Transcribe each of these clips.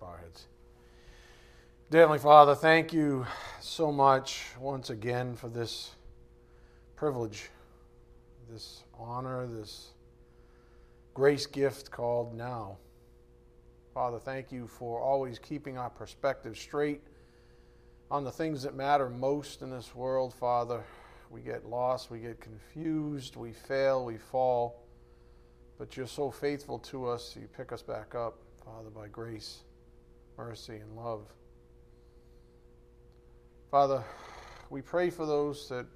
Our heads. Father, thank you so much once again for this privilege, this honor, this grace gift called now. Father, thank you for always keeping our perspective straight on the things that matter most in this world, Father. We get lost, we get confused, we fail, we fall. But you're so faithful to us, you pick us back up, Father, by grace, mercy, and love. Father, we pray for those that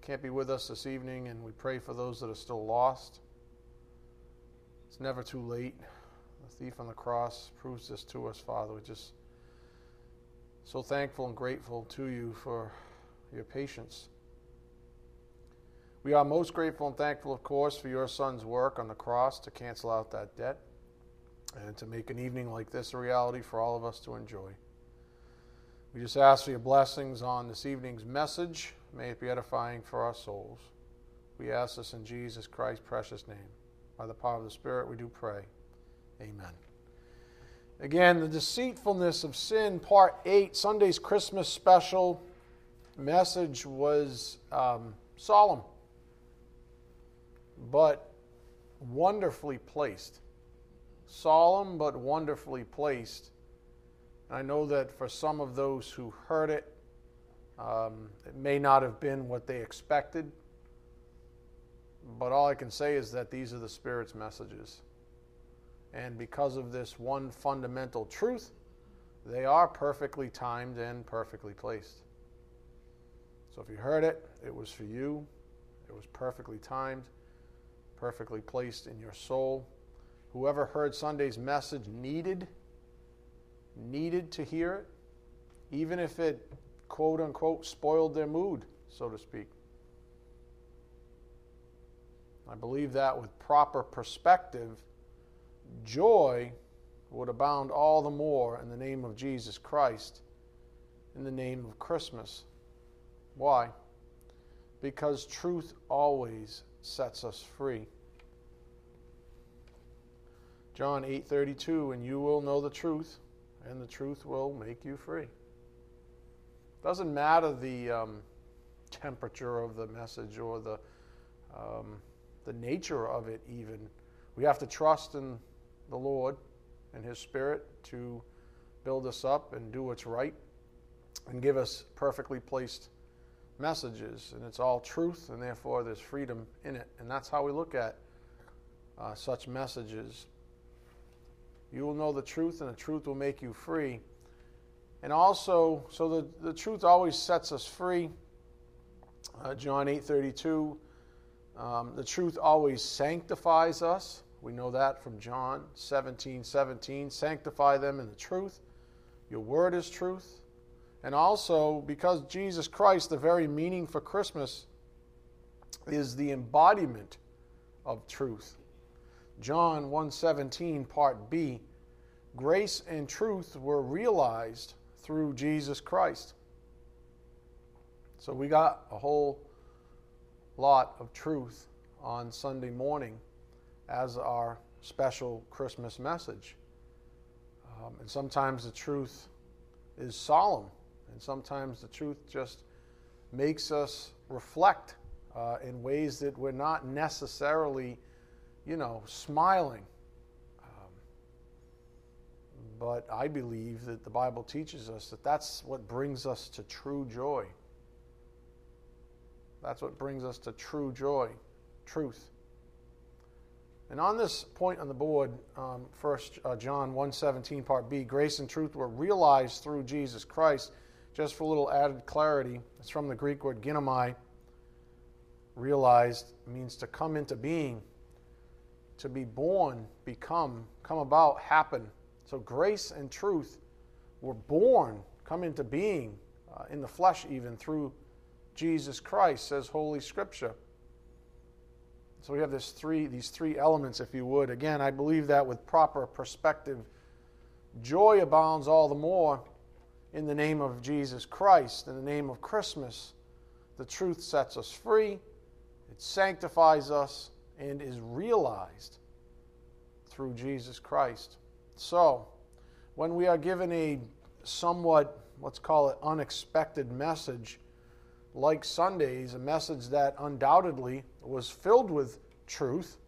can't be with us this evening, and we pray for those that are still lost. It's never too late. The thief on the cross proves this to us, Father. We're just so thankful and grateful to you for your patience. We are most grateful and thankful, of course, for your son's work on the cross to cancel out that debt and to make an evening like this a reality for all of us to enjoy. We just ask for your blessings on this evening's message. May it be edifying for our souls. We ask this in Jesus Christ's precious name. By the power of the Spirit, we do pray. Amen. Again, the deceitfulness of sin, part eight, Sunday's Christmas special message was um, solemn, but wonderfully placed. Solemn, but wonderfully placed. I know that for some of those who heard it, um, it may not have been what they expected, but all I can say is that these are the Spirit's messages. And because of this one fundamental truth, they are perfectly timed and perfectly placed. So if you heard it, it was for you. It was perfectly timed, perfectly placed in your soul. Whoever heard Sunday's message needed needed to hear it, even if it quote unquote spoiled their mood, so to speak. I believe that with proper perspective, joy would abound all the more in the name of Jesus Christ, in the name of Christmas. Why? Because truth always sets us free. John 8:32 and you will know the truth and the truth will make you free. Doesn't matter the um, temperature of the message or the um, the nature of it. Even we have to trust in the Lord and His Spirit to build us up and do what's right and give us perfectly placed messages. And it's all truth, and therefore there's freedom in it. And that's how we look at uh, such messages. You will know the truth, and the truth will make you free. And also, so the, the truth always sets us free. Uh, John 8 32. Um, the truth always sanctifies us. We know that from John 17 17. Sanctify them in the truth. Your word is truth. And also, because Jesus Christ, the very meaning for Christmas, is the embodiment of truth. John 1:17 part B grace and truth were realized through Jesus Christ. So we got a whole lot of truth on Sunday morning as our special Christmas message. Um, and sometimes the truth is solemn, and sometimes the truth just makes us reflect uh, in ways that we're not necessarily you know, smiling. Um, but I believe that the Bible teaches us that that's what brings us to true joy. That's what brings us to true joy, truth. And on this point on the board, um, First uh, John 1.17, Part B, grace and truth were realized through Jesus Christ. Just for a little added clarity, it's from the Greek word ginomai. Realized means to come into being to be born, become, come about, happen. So grace and truth were born, come into being uh, in the flesh, even through Jesus Christ, says Holy Scripture. So we have this three, these three elements, if you would. Again, I believe that with proper perspective, joy abounds all the more in the name of Jesus Christ, in the name of Christmas. The truth sets us free, it sanctifies us, and is realized through Jesus Christ. So, when we are given a somewhat, let's call it, unexpected message, like Sundays, a message that undoubtedly was filled with truth,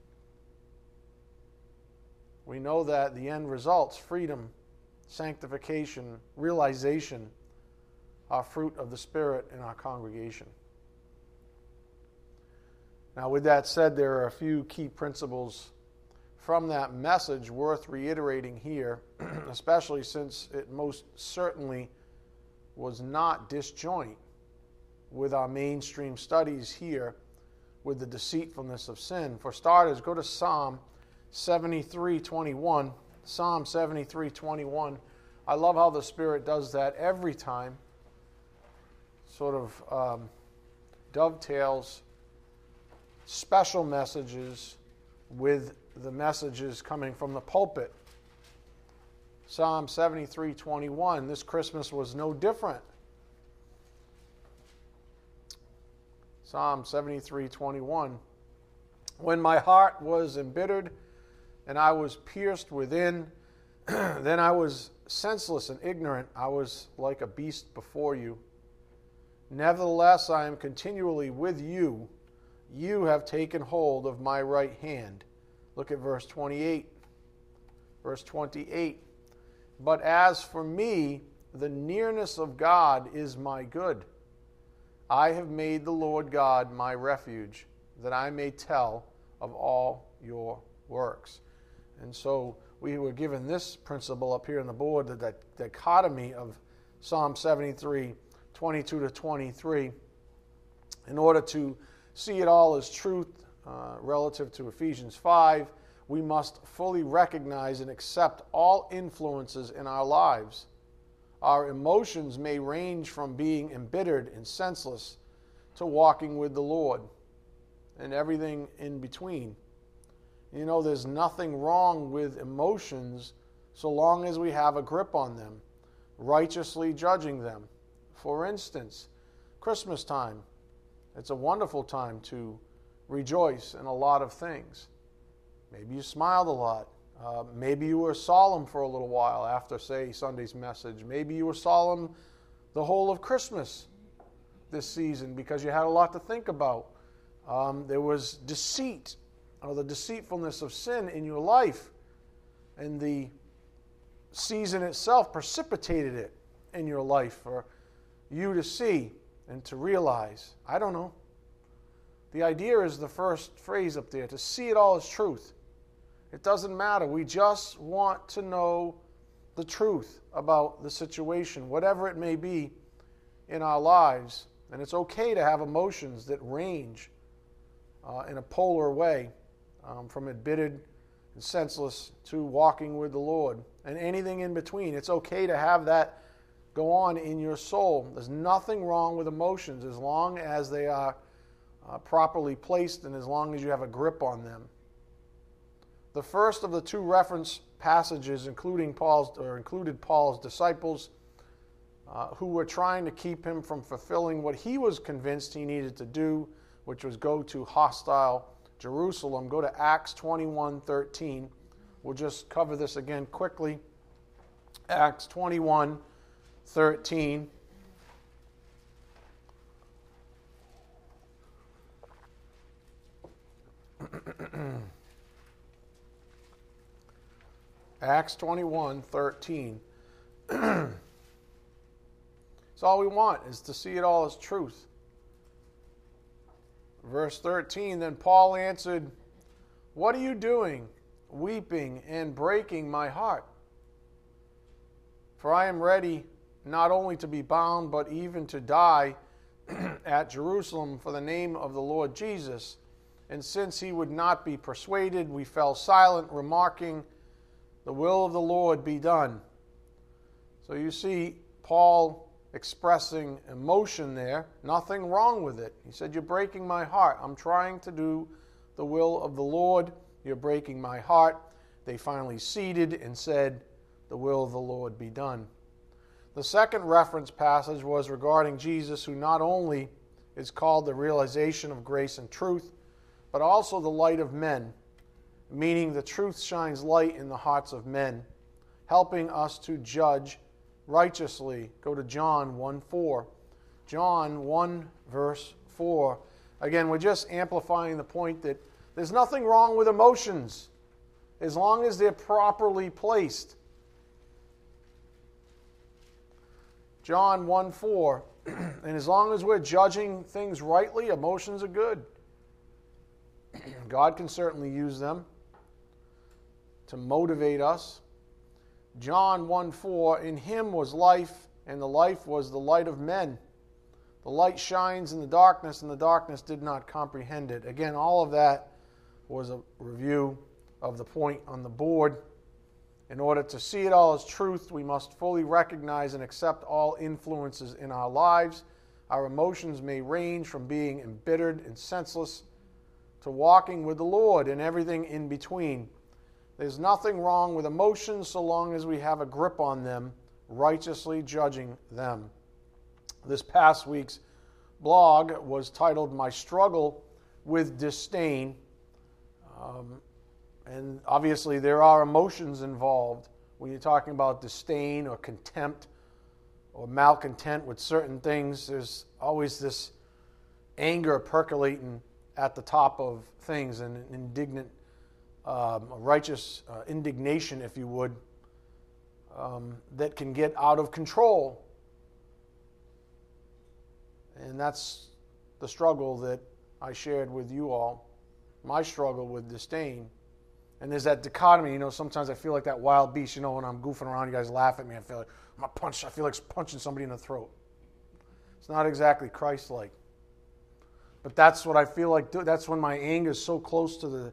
we know that the end results freedom, sanctification, realization are fruit of the Spirit in our congregation. Now, with that said, there are a few key principles from that message worth reiterating here, especially since it most certainly was not disjoint with our mainstream studies here with the deceitfulness of sin. For starters, go to Psalm 73:21. Psalm 73:21. I love how the Spirit does that every time. Sort of um, dovetails special messages with the messages coming from the pulpit. Psalm 73:21 this Christmas was no different. Psalm 73:21 When my heart was embittered and I was pierced within then I was senseless and ignorant I was like a beast before you Nevertheless I am continually with you you have taken hold of my right hand Look at verse 28. Verse 28. But as for me, the nearness of God is my good. I have made the Lord God my refuge, that I may tell of all your works. And so we were given this principle up here on the board, the dichotomy of Psalm 73, 22 to 23, in order to see it all as truth uh, relative to Ephesians 5, we must fully recognize and accept all influences in our lives. Our emotions may range from being embittered and senseless to walking with the Lord and everything in between. You know, there's nothing wrong with emotions so long as we have a grip on them, righteously judging them. For instance, Christmas time. It's a wonderful time to rejoice in a lot of things. Maybe you smiled a lot. Uh, maybe you were solemn for a little while after, say, Sunday's message. Maybe you were solemn the whole of Christmas this season because you had a lot to think about. Um, there was deceit, or the deceitfulness of sin in your life, and the season itself precipitated it in your life for you to see and to realize. I don't know. The idea is the first phrase up there to see it all as truth. It doesn't matter. We just want to know the truth about the situation, whatever it may be in our lives. And it's okay to have emotions that range uh, in a polar way um, from embittered and senseless to walking with the Lord and anything in between. It's okay to have that go on in your soul. There's nothing wrong with emotions as long as they are uh, properly placed and as long as you have a grip on them. The first of the two reference passages, including Paul's or included Paul's disciples, uh, who were trying to keep him from fulfilling what he was convinced he needed to do, which was go to hostile Jerusalem. Go to Acts 21 13. We'll just cover this again quickly. Acts 21 13. Acts 21 13. so all we want is to see it all as truth. Verse 13 Then Paul answered, What are you doing, weeping and breaking my heart? For I am ready not only to be bound, but even to die at Jerusalem for the name of the Lord Jesus. And since he would not be persuaded, we fell silent, remarking, the will of the Lord be done. So you see Paul expressing emotion there, nothing wrong with it. He said, You're breaking my heart. I'm trying to do the will of the Lord. You're breaking my heart. They finally ceded and said, The will of the Lord be done. The second reference passage was regarding Jesus, who not only is called the realization of grace and truth, but also the light of men meaning the truth shines light in the hearts of men. helping us to judge righteously. Go to John 1 4. John 1, verse 4. Again, we're just amplifying the point that there's nothing wrong with emotions as long as they're properly placed. John 1 4. and as long as we're judging things rightly, emotions are good. God can certainly use them to motivate us. John 1 4. In him was life, and the life was the light of men. The light shines in the darkness, and the darkness did not comprehend it. Again, all of that was a review of the point on the board. In order to see it all as truth, we must fully recognize and accept all influences in our lives. Our emotions may range from being embittered and senseless to walking with the Lord and everything in between. There's nothing wrong with emotions so long as we have a grip on them, righteously judging them. This past week's blog was titled My Struggle with Disdain. Um, and obviously, there are emotions involved when you're talking about disdain or contempt or malcontent with certain things. There's always this anger percolating at the top of things and an indignant, um, righteous uh, indignation, if you would, um, that can get out of control and that's the struggle that I shared with you all, my struggle with disdain. And there's that dichotomy, you know, sometimes I feel like that wild beast, you know, when I'm goofing around, you guys laugh at me, I feel like I'm a punch, I feel like punching somebody in the throat. It's not exactly Christ like. But that's what I feel like that's when my anger is so close to the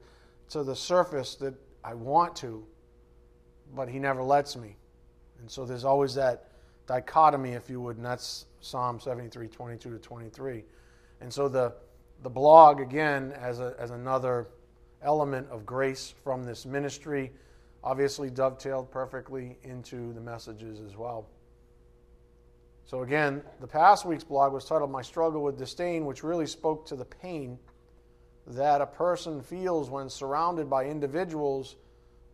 to the surface that I want to, but he never lets me. And so there's always that dichotomy, if you would, and that's Psalm 73, 22 to 23. And so the, the blog, again, as, a, as another element of grace from this ministry, obviously dovetailed perfectly into the messages as well. So, again, the past week's blog was titled My Struggle with Disdain, which really spoke to the pain that a person feels when surrounded by individuals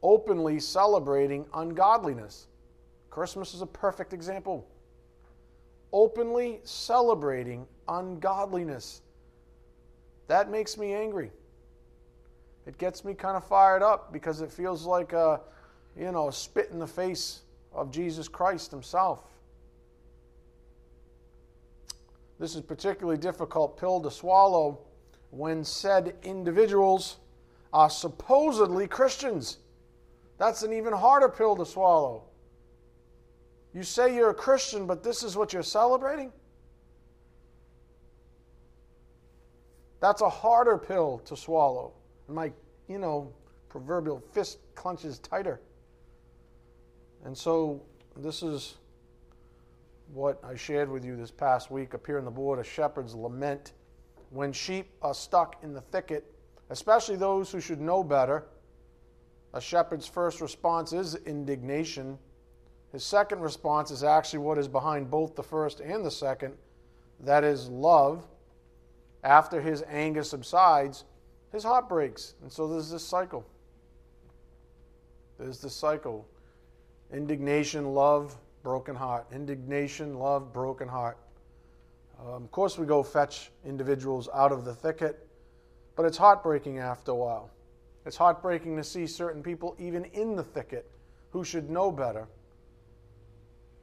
openly celebrating ungodliness. Christmas is a perfect example openly celebrating ungodliness. That makes me angry. It gets me kind of fired up because it feels like a, you know, a spit in the face of Jesus Christ himself. This is particularly difficult pill to swallow when said individuals are supposedly Christians. That's an even harder pill to swallow. You say you're a Christian, but this is what you're celebrating? That's a harder pill to swallow. My, you know, proverbial fist clenches tighter. And so this is what I shared with you this past week up here on the board a shepherd's lament. When sheep are stuck in the thicket, especially those who should know better, a shepherd's first response is indignation his second response is actually what is behind both the first and the second that is love. After his anger subsides, his heart breaks. And so there's this cycle. There's this cycle indignation, love, broken heart. Indignation, love, broken heart. Um, of course, we go fetch individuals out of the thicket, but it's heartbreaking after a while. It's heartbreaking to see certain people, even in the thicket, who should know better,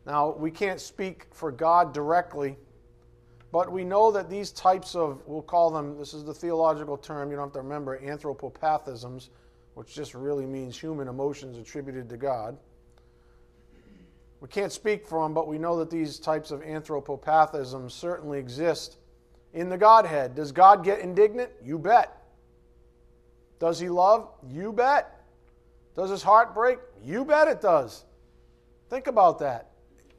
now, we can't speak for God directly, but we know that these types of, we'll call them, this is the theological term, you don't have to remember, anthropopathisms, which just really means human emotions attributed to God. We can't speak for them, but we know that these types of anthropopathisms certainly exist in the Godhead. Does God get indignant? You bet. Does he love? You bet. Does his heart break? You bet it does. Think about that.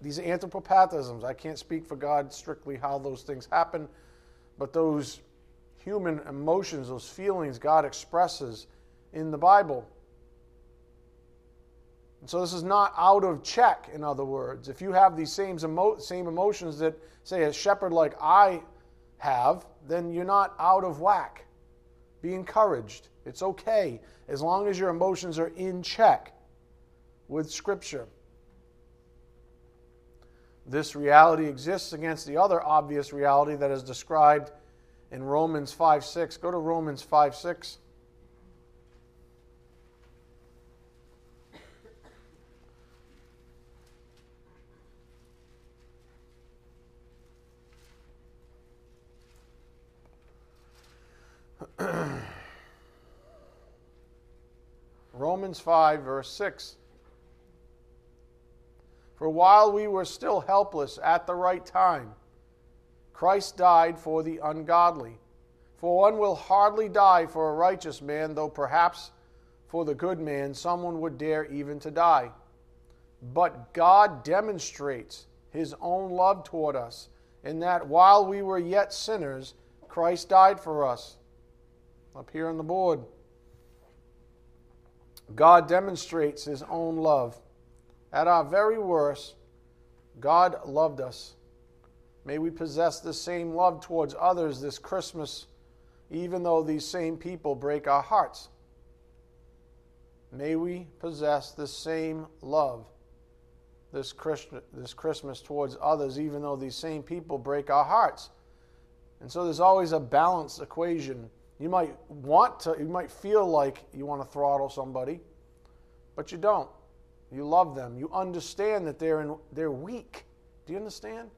These anthropopathisms, I can't speak for God strictly how those things happen, but those human emotions, those feelings God expresses in the Bible. And so this is not out of check, in other words. If you have these same, emo- same emotions that, say, a shepherd like I have, then you're not out of whack. Be encouraged. It's okay as long as your emotions are in check. with Scripture. This reality exists against the other obvious reality that is described in Romans 5 6. Go to Romans 5 6. Romans 5, verse 6. For while we were still helpless at the right time, Christ died for the ungodly. For one will hardly die for a righteous man, though perhaps for the good man someone would dare even to die. But God demonstrates his own love toward us, in that while we were yet sinners, Christ died for us. Up here on the board. God demonstrates his own love. At our very worst, God loved us. May we possess the same love towards others this Christmas, even though these same people break our hearts. May we possess the same love this Christmas, this Christmas towards others, even though these same people break our hearts. And so there's always a balanced equation. You might want to, you might feel like you want to throttle somebody, but you don't. You love them. You understand that they're, in, they're weak. Do you understand?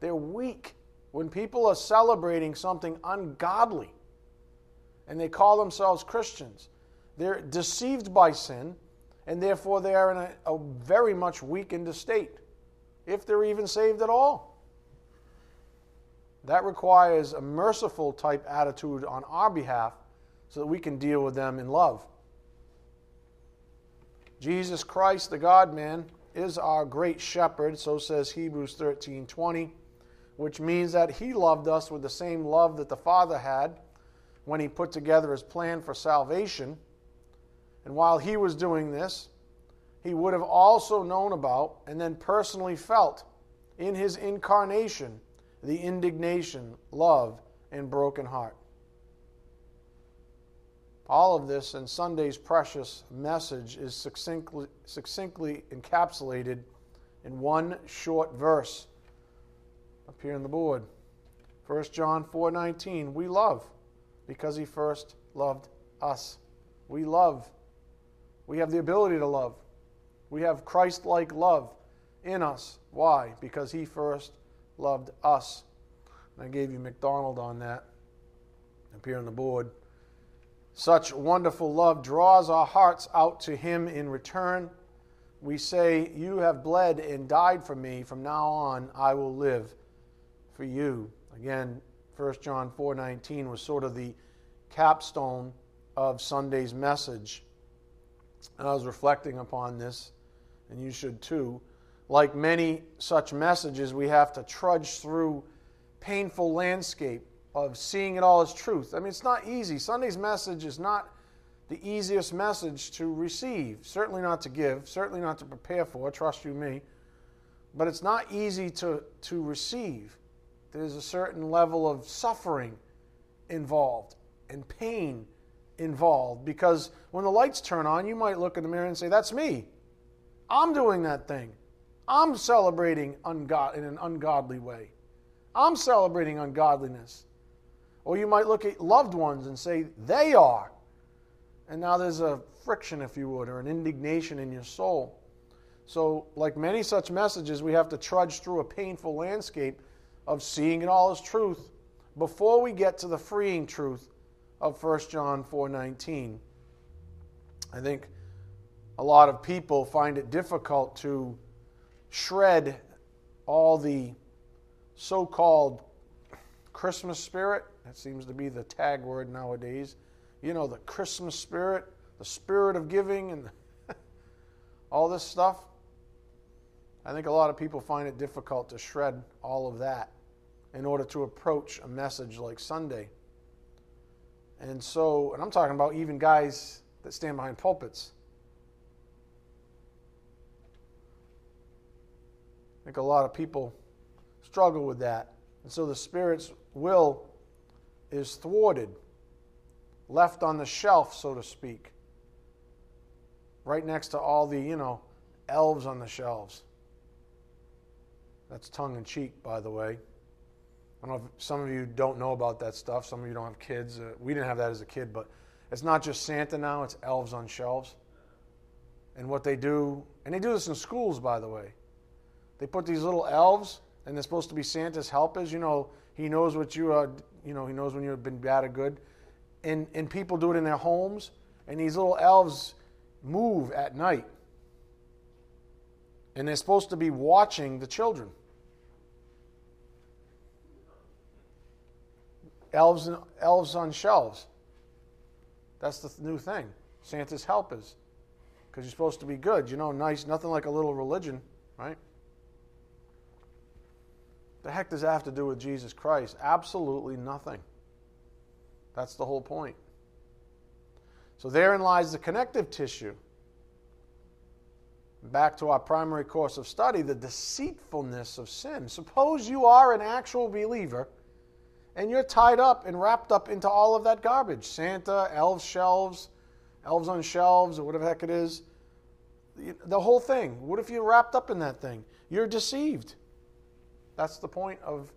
They're weak. When people are celebrating something ungodly and they call themselves Christians, they're deceived by sin and therefore they are in a, a very much weakened state, if they're even saved at all. That requires a merciful type attitude on our behalf so that we can deal with them in love. Jesus Christ, the God man, is our great shepherd, so says Hebrews 13 20, which means that he loved us with the same love that the Father had when he put together his plan for salvation. And while he was doing this, he would have also known about and then personally felt in his incarnation the indignation, love, and broken heart. All of this in Sunday's precious message is succinctly, succinctly encapsulated in one short verse up here on the board. 1 John 4:19 We love because he first loved us. We love. We have the ability to love. We have Christ-like love in us. Why? Because he first loved us. And I gave you McDonald on that up here on the board. Such wonderful love draws our hearts out to Him in return. We say, You have bled and died for me. From now on, I will live for you. Again, 1 John 4:19 was sort of the capstone of Sunday's message. And I was reflecting upon this, and you should too. Like many such messages, we have to trudge through painful landscape of seeing it all as truth. I mean, it's not easy. Sunday's message is not the easiest message to receive, certainly not to give, certainly not to prepare for, trust you me. But it's not easy to, to receive. There's a certain level of suffering involved and pain involved because when the lights turn on, you might look in the mirror and say, That's me. I'm doing that thing. I'm celebrating ungod- in an ungodly way. I'm celebrating ungodliness. Or you might look at loved ones and say, they are. And now there's a friction, if you would, or an indignation in your soul. So, like many such messages, we have to trudge through a painful landscape of seeing it all as truth before we get to the freeing truth of 1 John 4:19. I think a lot of people find it difficult to shred all the so-called Christmas spirit that seems to be the tag word nowadays. You know, the Christmas spirit, the spirit of giving, and all this stuff. I think a lot of people find it difficult to shred all of that in order to approach a message like Sunday. And so, and I'm talking about even guys that stand behind pulpits. I think a lot of people struggle with that. And so the Spirit's will is thwarted, left on the shelf, so to speak, right next to all the, you know, elves on the shelves. That's tongue in cheek, by the way. I don't know if some of you don't know about that stuff. Some of you don't have kids. Uh, we didn't have that as a kid, but it's not just Santa now, it's elves on shelves. And what they do, and they do this in schools, by the way. They put these little elves, and they're supposed to be Santa's helpers. You know, he knows what you are, you know, he knows when you've been bad or good. And, and people do it in their homes, and these little elves move at night. And they're supposed to be watching the children. Elves, elves on shelves. That's the new thing. Santa's helpers. Because you're supposed to be good. You know, nice, nothing like a little religion, right? The heck does that have to do with Jesus Christ? Absolutely nothing. That's the whole point. So therein lies the connective tissue. Back to our primary course of study, the deceitfulness of sin. Suppose you are an actual believer and you're tied up and wrapped up into all of that garbage Santa, elves, shelves, elves on shelves, or whatever the heck it is. The whole thing. What if you're wrapped up in that thing? You're deceived. That's the point of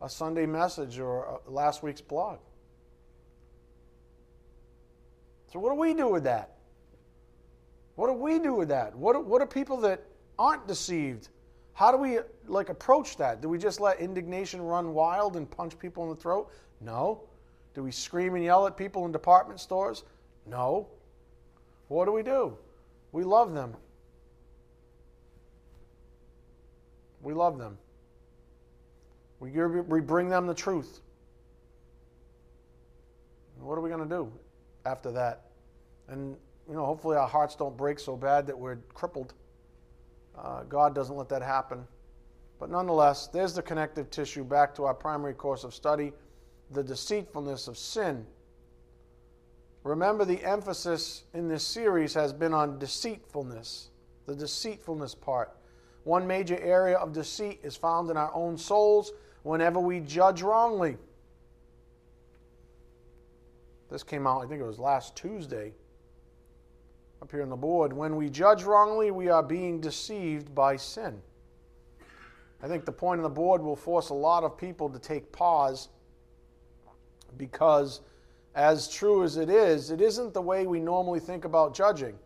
a Sunday message or last week's blog. So, what do we do with that? What do we do with that? What, what are people that aren't deceived? How do we like approach that? Do we just let indignation run wild and punch people in the throat? No. Do we scream and yell at people in department stores? No. What do we do? We love them. We love them. We, we bring them the truth. What are we going to do after that? And, you know, hopefully our hearts don't break so bad that we're crippled. Uh, God doesn't let that happen. But nonetheless, there's the connective tissue back to our primary course of study the deceitfulness of sin. Remember, the emphasis in this series has been on deceitfulness, the deceitfulness part. One major area of deceit is found in our own souls whenever we judge wrongly. This came out, I think it was last Tuesday up here on the board. When we judge wrongly, we are being deceived by sin. I think the point on the board will force a lot of people to take pause because, as true as it is, it isn't the way we normally think about judging.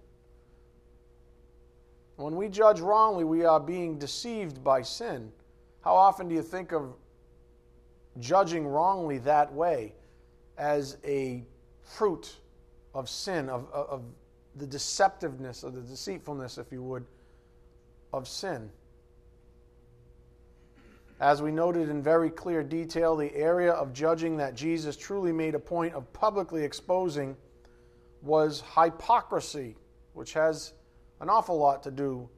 When we judge wrongly, we are being deceived by sin. How often do you think of judging wrongly that way as a fruit of sin, of, of the deceptiveness of the deceitfulness, if you would, of sin. As we noted in very clear detail, the area of judging that Jesus truly made a point of publicly exposing was hypocrisy, which has an awful lot to do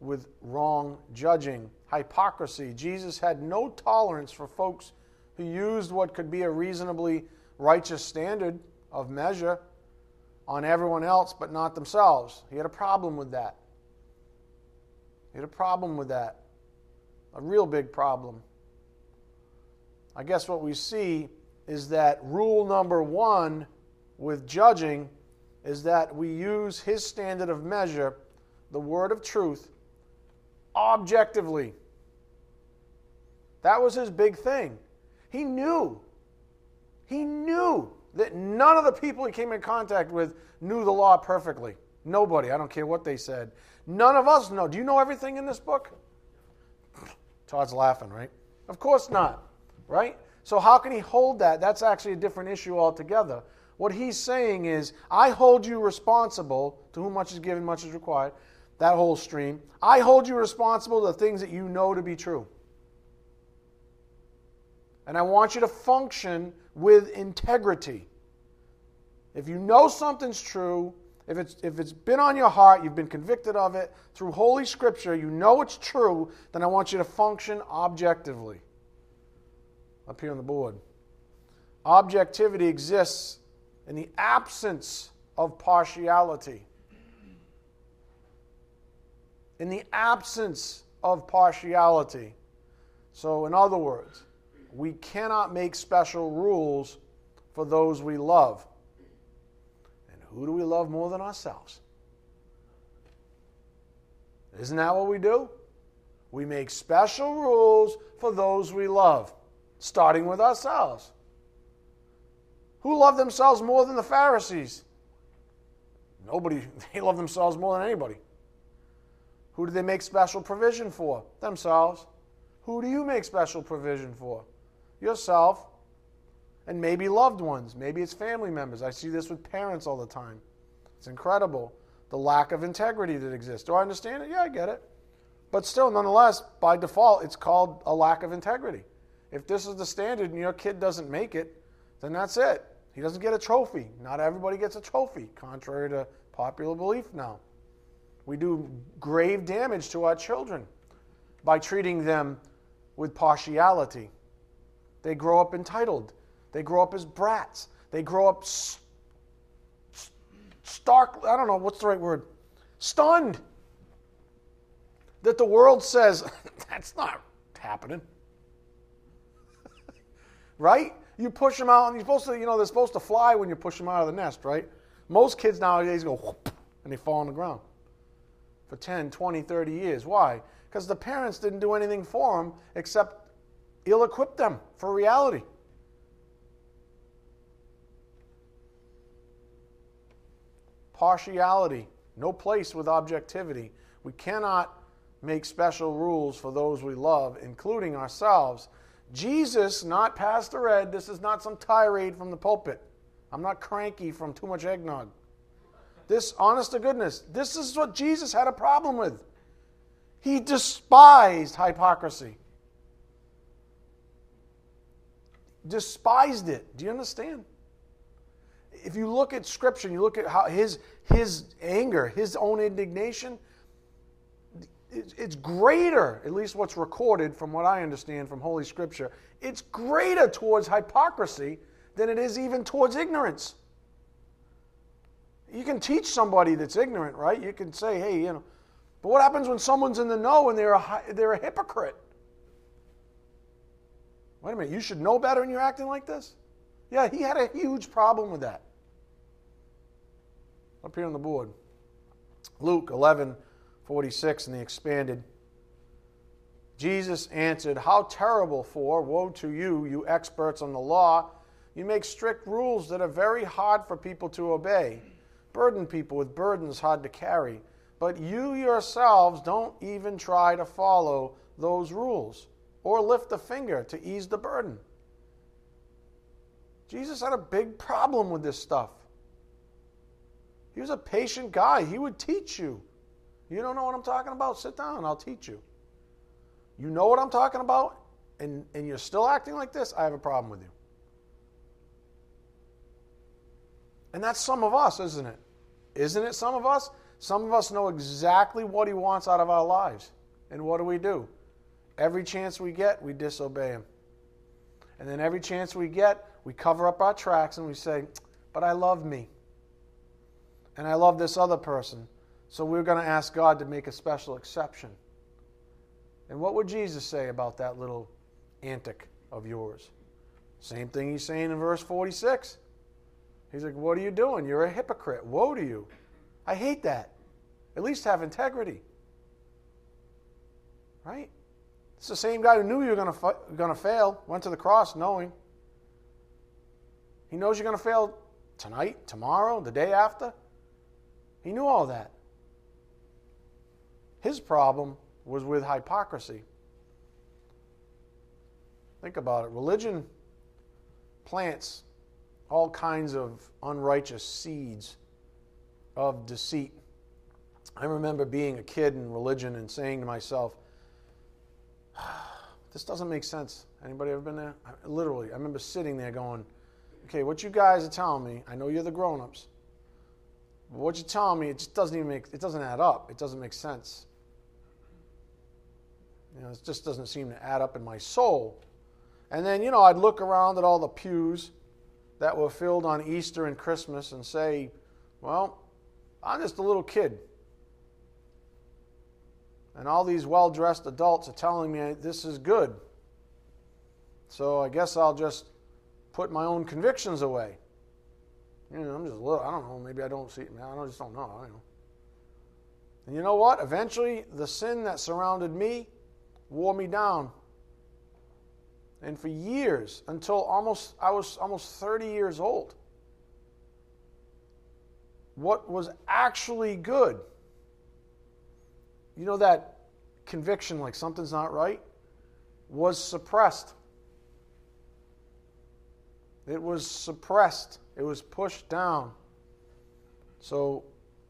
with wrong judging. Hypocrisy. Jesus had no tolerance for folks who used what could be a reasonably righteous standard of measure on everyone else but not themselves. He had a problem with that. He had a problem with that. A real big problem. I guess what we see is that rule number one with judging is that we use his standard of measure, the word of truth, objectively. That was his big thing. He knew. He knew that none of the people he came in contact with knew the law perfectly. Nobody. I don't care what they said. None of us know. Do you know everything in this book? Todd's laughing, right? Of course not, right? So, how can he hold that? That's actually a different issue altogether. What he's saying is, I hold you responsible to whom much is given, much is required. That whole stream. I hold you responsible to the things that you know to be true. And I want you to function with integrity. If you know something's true, if it's, if it's been on your heart, you've been convicted of it through Holy Scripture, you know it's true, then I want you to function objectively. Up here on the board. Objectivity exists in the absence of partiality. In the absence of partiality. So, in other words, we cannot make special rules for those we love. And who do we love more than ourselves? Isn't that what we do? We make special rules for those we love, starting with ourselves. Who love themselves more than the Pharisees? Nobody. They love themselves more than anybody. Who do they make special provision for? Themselves. Who do you make special provision for? Yourself. And maybe loved ones. Maybe it's family members. I see this with parents all the time. It's incredible the lack of integrity that exists. Do I understand it? Yeah, I get it. But still, nonetheless, by default, it's called a lack of integrity. If this is the standard and your kid doesn't make it, then that's it. He doesn't get a trophy. Not everybody gets a trophy, contrary to popular belief now. We do grave damage to our children by treating them with partiality. They grow up entitled. They grow up as brats. They grow up st- stark, I don't know, what's the right word? Stunned. That the world says, that's not happening. right? You push them out, and you're supposed to, you know, they're supposed to fly when you push them out of the nest, right? Most kids nowadays go whoop, and they fall on the ground for 10, 20, 30 years. Why? Because the parents didn't do anything for them except ill equip them for reality. Partiality, no place with objectivity. We cannot make special rules for those we love, including ourselves. Jesus, not Pastor Ed, this is not some tirade from the pulpit. I'm not cranky from too much eggnog. This, honest to goodness, this is what Jesus had a problem with. He despised hypocrisy. Despised it. Do you understand? If you look at Scripture, you look at how his, his anger, his own indignation, it's greater, at least what's recorded from what I understand from Holy Scripture, it's greater towards hypocrisy than it is even towards ignorance. You can teach somebody that's ignorant, right? You can say, hey, you know, but what happens when someone's in the know and they're a, they're a hypocrite? Wait a minute, you should know better and you're acting like this? Yeah, he had a huge problem with that. Up here on the board. Luke 11, 46 in the expanded. Jesus answered, How terrible for, woe to you, you experts on the law. You make strict rules that are very hard for people to obey, burden people with burdens hard to carry. But you yourselves don't even try to follow those rules or lift a finger to ease the burden. Jesus had a big problem with this stuff. He was a patient guy, he would teach you. You don't know what I'm talking about? Sit down, I'll teach you. You know what I'm talking about, and, and you're still acting like this? I have a problem with you. And that's some of us, isn't it? Isn't it some of us? Some of us know exactly what He wants out of our lives. And what do we do? Every chance we get, we disobey Him. And then every chance we get, we cover up our tracks and we say, But I love me. And I love this other person. So we're going to ask God to make a special exception. And what would Jesus say about that little antic of yours? Same thing he's saying in verse 46. He's like, What are you doing? You're a hypocrite. Woe to you. I hate that. At least have integrity. Right? It's the same guy who knew you were going to, going to fail, went to the cross knowing. He knows you're going to fail tonight, tomorrow, the day after. He knew all that. His problem was with hypocrisy. Think about it. Religion plants all kinds of unrighteous seeds of deceit. I remember being a kid in religion and saying to myself, this doesn't make sense. Anybody ever been there? I, literally, I remember sitting there going, okay, what you guys are telling me, I know you're the grown-ups, but what you're telling me, it just doesn't even make, it doesn't add up. It doesn't make sense. You know, it just doesn't seem to add up in my soul. And then, you know, I'd look around at all the pews that were filled on Easter and Christmas and say, well, I'm just a little kid. And all these well dressed adults are telling me this is good. So I guess I'll just put my own convictions away. You know, I'm just a little, I don't know, maybe I don't see, it. now. I just don't know. I know. And you know what? Eventually, the sin that surrounded me wore me down. And for years, until almost I was almost 30 years old, what was actually good, you know that conviction like something's not right, was suppressed. It was suppressed. It was pushed down. So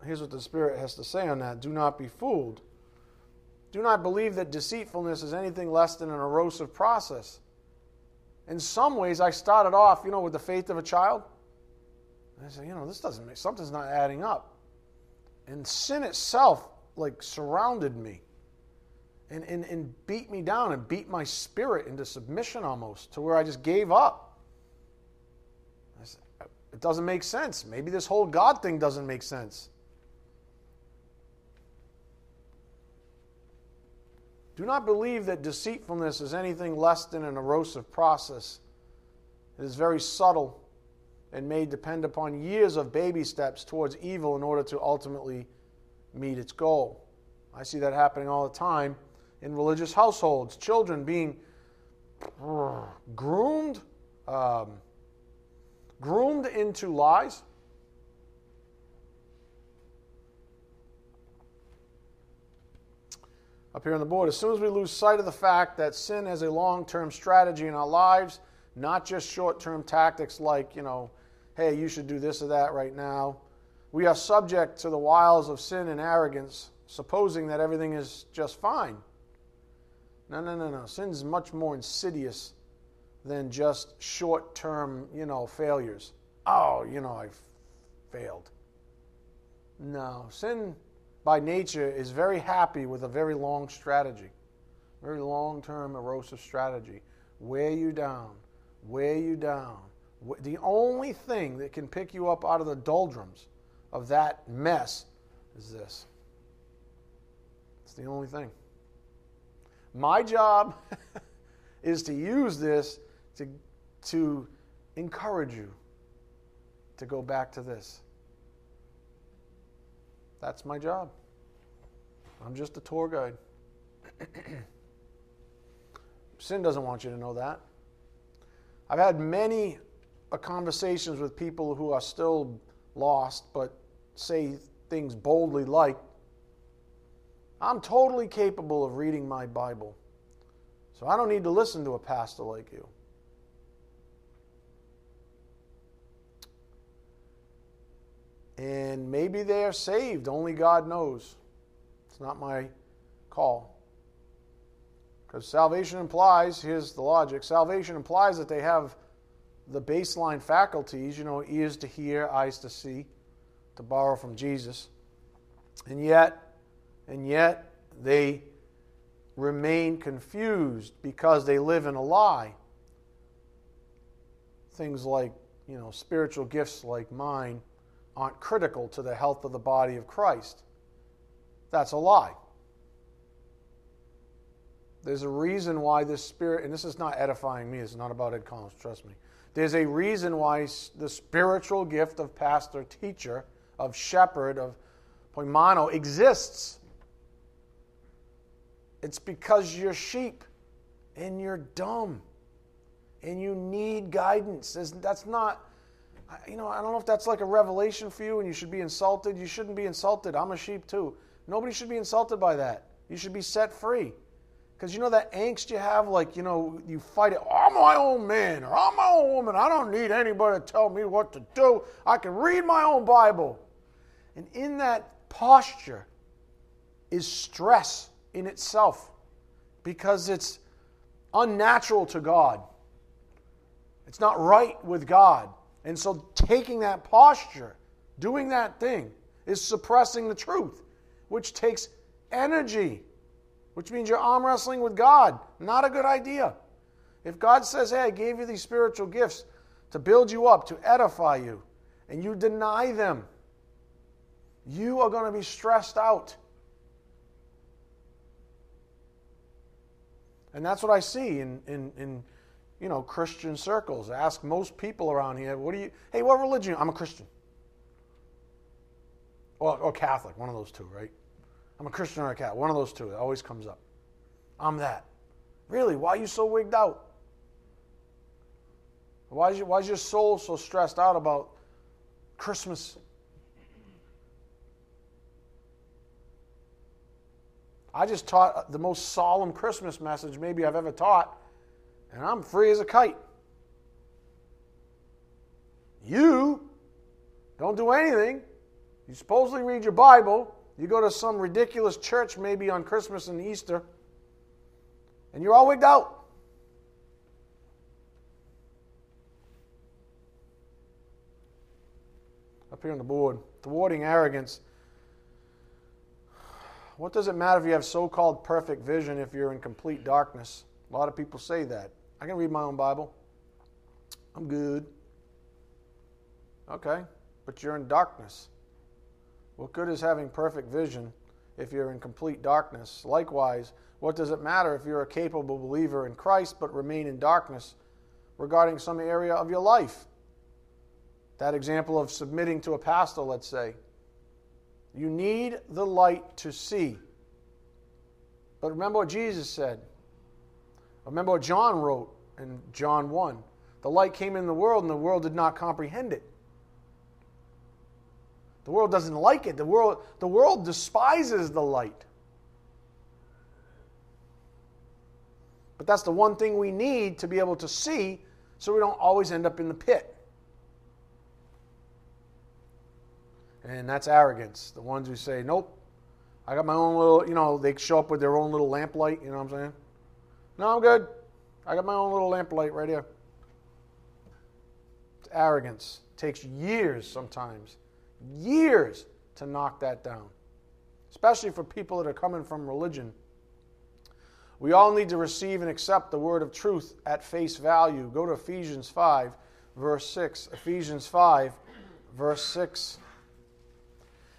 here's what the Spirit has to say on that do not be fooled. Do not believe that deceitfulness is anything less than an erosive process. In some ways, I started off, you know, with the faith of a child. I said, you know, this doesn't make something's not adding up. And sin itself, like, surrounded me and, and, and beat me down and beat my spirit into submission almost to where I just gave up. Said, it doesn't make sense. Maybe this whole God thing doesn't make sense. Do not believe that deceitfulness is anything less than an erosive process. It is very subtle and may depend upon years of baby steps towards evil in order to ultimately meet its goal. I see that happening all the time in religious households. Children being groomed, um, groomed into lies up here on the board. As soon as we lose sight of the fact that sin has a long term strategy in our lives, not just short term tactics like, you know, hey, you should do this or that right now, we are subject to the wiles of sin and arrogance, supposing that everything is just fine. No, no, no, no. Sin is much more insidious than just short term, you know, failures. Oh, you know, I've failed. No, sin by nature, is very happy with a very long strategy, very long term erosive strategy. Wear you down, wear you down. The only thing that can pick you up out of the doldrums of that mess is this. It's the only thing. My job is to use this to, to encourage you to go back to this. That's my job. I'm just a tour guide. Sin doesn't want you to know that. I've had many conversations with people who are still lost but say things boldly like, I'm totally capable of reading my Bible, so I don't need to listen to a pastor like you. And maybe they are saved, only God knows. It's not my call. Because salvation implies, here's the logic salvation implies that they have the baseline faculties, you know, ears to hear, eyes to see, to borrow from Jesus. And yet, and yet, they remain confused because they live in a lie. Things like, you know, spiritual gifts like mine aren't critical to the health of the body of Christ. That's a lie. There's a reason why this spirit, and this is not edifying me, it's not about Ed Collins, trust me. There's a reason why the spiritual gift of pastor, teacher, of shepherd, of poimano exists. It's because you're sheep and you're dumb and you need guidance. That's not you know, I don't know if that's like a revelation for you and you should be insulted. You shouldn't be insulted. I'm a sheep too. Nobody should be insulted by that. You should be set free. Because you know that angst you have, like, you know, you fight it, I'm my own man or I'm my own woman. I don't need anybody to tell me what to do. I can read my own Bible. And in that posture is stress in itself because it's unnatural to God. It's not right with God. And so taking that posture, doing that thing, is suppressing the truth, which takes energy, which means you're arm wrestling with God. Not a good idea. If God says, Hey, I gave you these spiritual gifts to build you up, to edify you, and you deny them, you are going to be stressed out. And that's what I see in, in, in you know, Christian circles. I Ask most people around here, what do you, hey, what religion? I'm a Christian. Or, or Catholic, one of those two, right? I'm a Christian or a cat. One of those two. It always comes up. I'm that. Really? Why are you so wigged out? Why is, why is your soul so stressed out about Christmas? I just taught the most solemn Christmas message maybe I've ever taught, and I'm free as a kite. You don't do anything. You supposedly read your Bible. You go to some ridiculous church maybe on Christmas and Easter, and you're all wigged out. up here on the board. Thwarting arrogance. What does it matter if you have so called perfect vision if you're in complete darkness? A lot of people say that. I can read my own Bible. I'm good. Okay, but you're in darkness. What good is having perfect vision if you're in complete darkness? Likewise, what does it matter if you're a capable believer in Christ but remain in darkness regarding some area of your life? That example of submitting to a pastor, let's say. You need the light to see. But remember what Jesus said. Remember what John wrote in John 1. The light came in the world, and the world did not comprehend it. The world doesn't like it. The world, the world despises the light. But that's the one thing we need to be able to see so we don't always end up in the pit. And that's arrogance. The ones who say, nope, I got my own little, you know, they show up with their own little lamplight, you know what I'm saying? No, I'm good. I got my own little lamplight right here. It's arrogance. It takes years sometimes, years to knock that down, especially for people that are coming from religion. We all need to receive and accept the word of truth at face value. Go to Ephesians 5, verse 6. Ephesians 5, verse 6.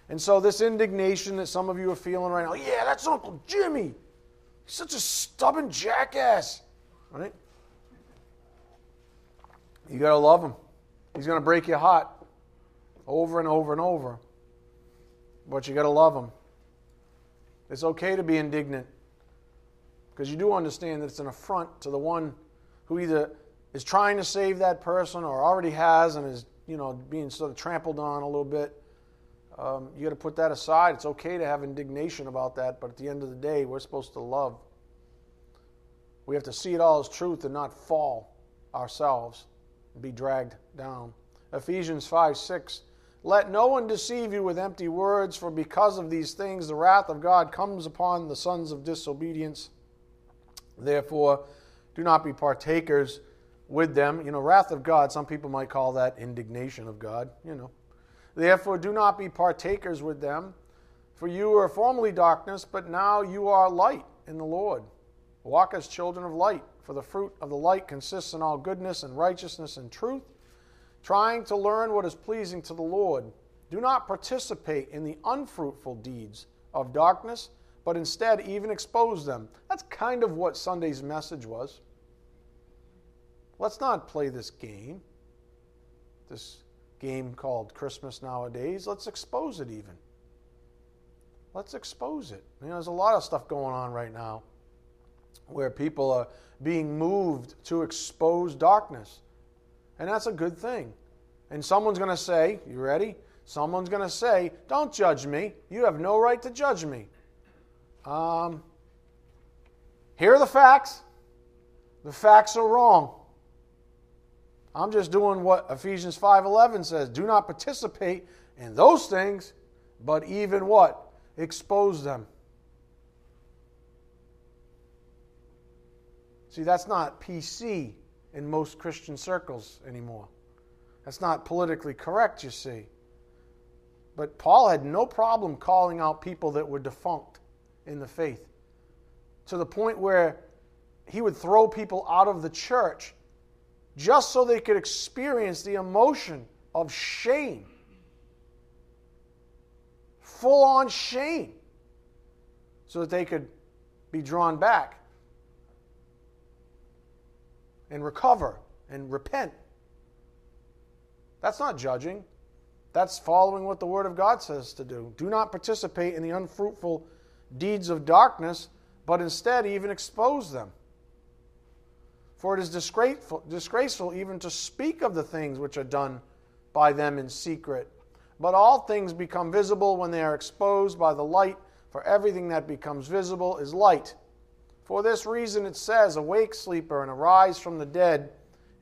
And so, this indignation that some of you are feeling right now, yeah, that's Uncle Jimmy. He's such a stubborn jackass. Right? You got to love him. He's going to break your heart over and over and over. But you got to love him. It's okay to be indignant because you do understand that it's an affront to the one who either is trying to save that person or already has and is, you know, being sort of trampled on a little bit um, you got to put that aside. It's okay to have indignation about that, but at the end of the day, we're supposed to love. We have to see it all as truth and not fall ourselves and be dragged down. Ephesians 5 6. Let no one deceive you with empty words, for because of these things the wrath of God comes upon the sons of disobedience. Therefore, do not be partakers with them. You know, wrath of God, some people might call that indignation of God, you know. Therefore, do not be partakers with them. For you were formerly darkness, but now you are light in the Lord. Walk as children of light, for the fruit of the light consists in all goodness and righteousness and truth, trying to learn what is pleasing to the Lord. Do not participate in the unfruitful deeds of darkness, but instead even expose them. That's kind of what Sunday's message was. Let's not play this game, this game called Christmas nowadays. Let's expose it even. Let's expose it. You know, there's a lot of stuff going on right now where people are being moved to expose darkness. And that's a good thing. And someone's going to say, You ready? Someone's going to say, Don't judge me. You have no right to judge me. Um, here are the facts. The facts are wrong. I'm just doing what Ephesians 5:11 says, do not participate in those things, but even what? Expose them. See, that's not PC in most Christian circles anymore. That's not politically correct, you see. But Paul had no problem calling out people that were defunct in the faith to the point where he would throw people out of the church just so they could experience the emotion of shame. Full on shame. So that they could be drawn back and recover and repent. That's not judging. That's following what the Word of God says to do. Do not participate in the unfruitful deeds of darkness, but instead even expose them. For it is disgraceful, disgraceful even to speak of the things which are done by them in secret. But all things become visible when they are exposed by the light, for everything that becomes visible is light. For this reason it says, Awake, sleeper, and arise from the dead,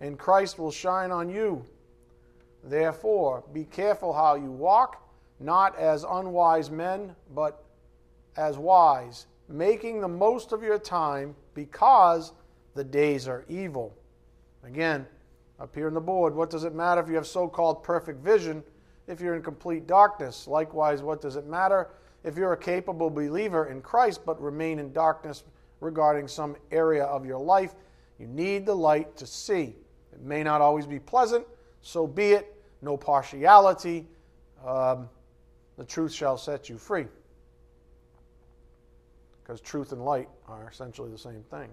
and Christ will shine on you. Therefore, be careful how you walk, not as unwise men, but as wise, making the most of your time, because the days are evil. Again, up here on the board, what does it matter if you have so called perfect vision if you're in complete darkness? Likewise, what does it matter if you're a capable believer in Christ but remain in darkness regarding some area of your life? You need the light to see. It may not always be pleasant, so be it. No partiality. Um, the truth shall set you free. Because truth and light are essentially the same thing.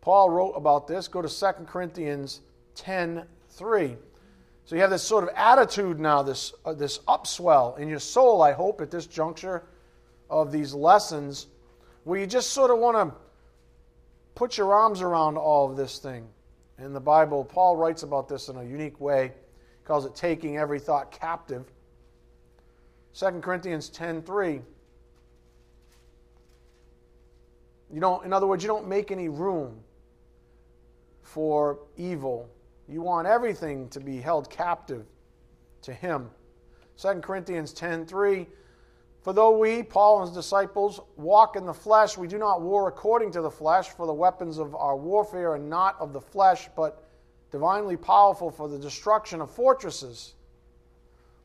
Paul wrote about this. Go to 2 Corinthians 10 3. So you have this sort of attitude now, this, uh, this upswell in your soul, I hope, at this juncture of these lessons, where you just sort of want to put your arms around all of this thing. In the Bible, Paul writes about this in a unique way. He calls it taking every thought captive. 2 Corinthians 10 3. You don't, in other words, you don't make any room for evil. You want everything to be held captive to him. 2 Corinthians 10:3 For though we, Paul and his disciples, walk in the flesh, we do not war according to the flesh, for the weapons of our warfare are not of the flesh, but divinely powerful for the destruction of fortresses.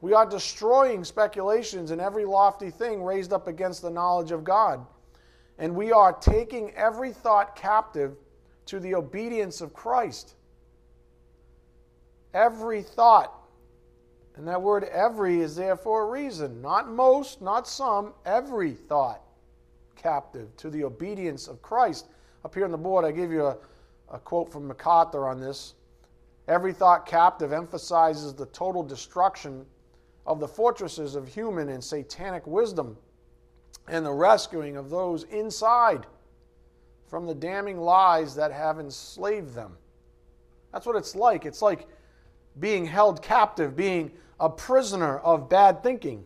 We are destroying speculations and every lofty thing raised up against the knowledge of God. And we are taking every thought captive to the obedience of Christ. Every thought, and that word every is there for a reason. Not most, not some, every thought captive to the obedience of Christ. Up here on the board, I give you a, a quote from MacArthur on this. Every thought captive emphasizes the total destruction of the fortresses of human and satanic wisdom and the rescuing of those inside from the damning lies that have enslaved them. That's what it's like. It's like being held captive, being a prisoner of bad thinking.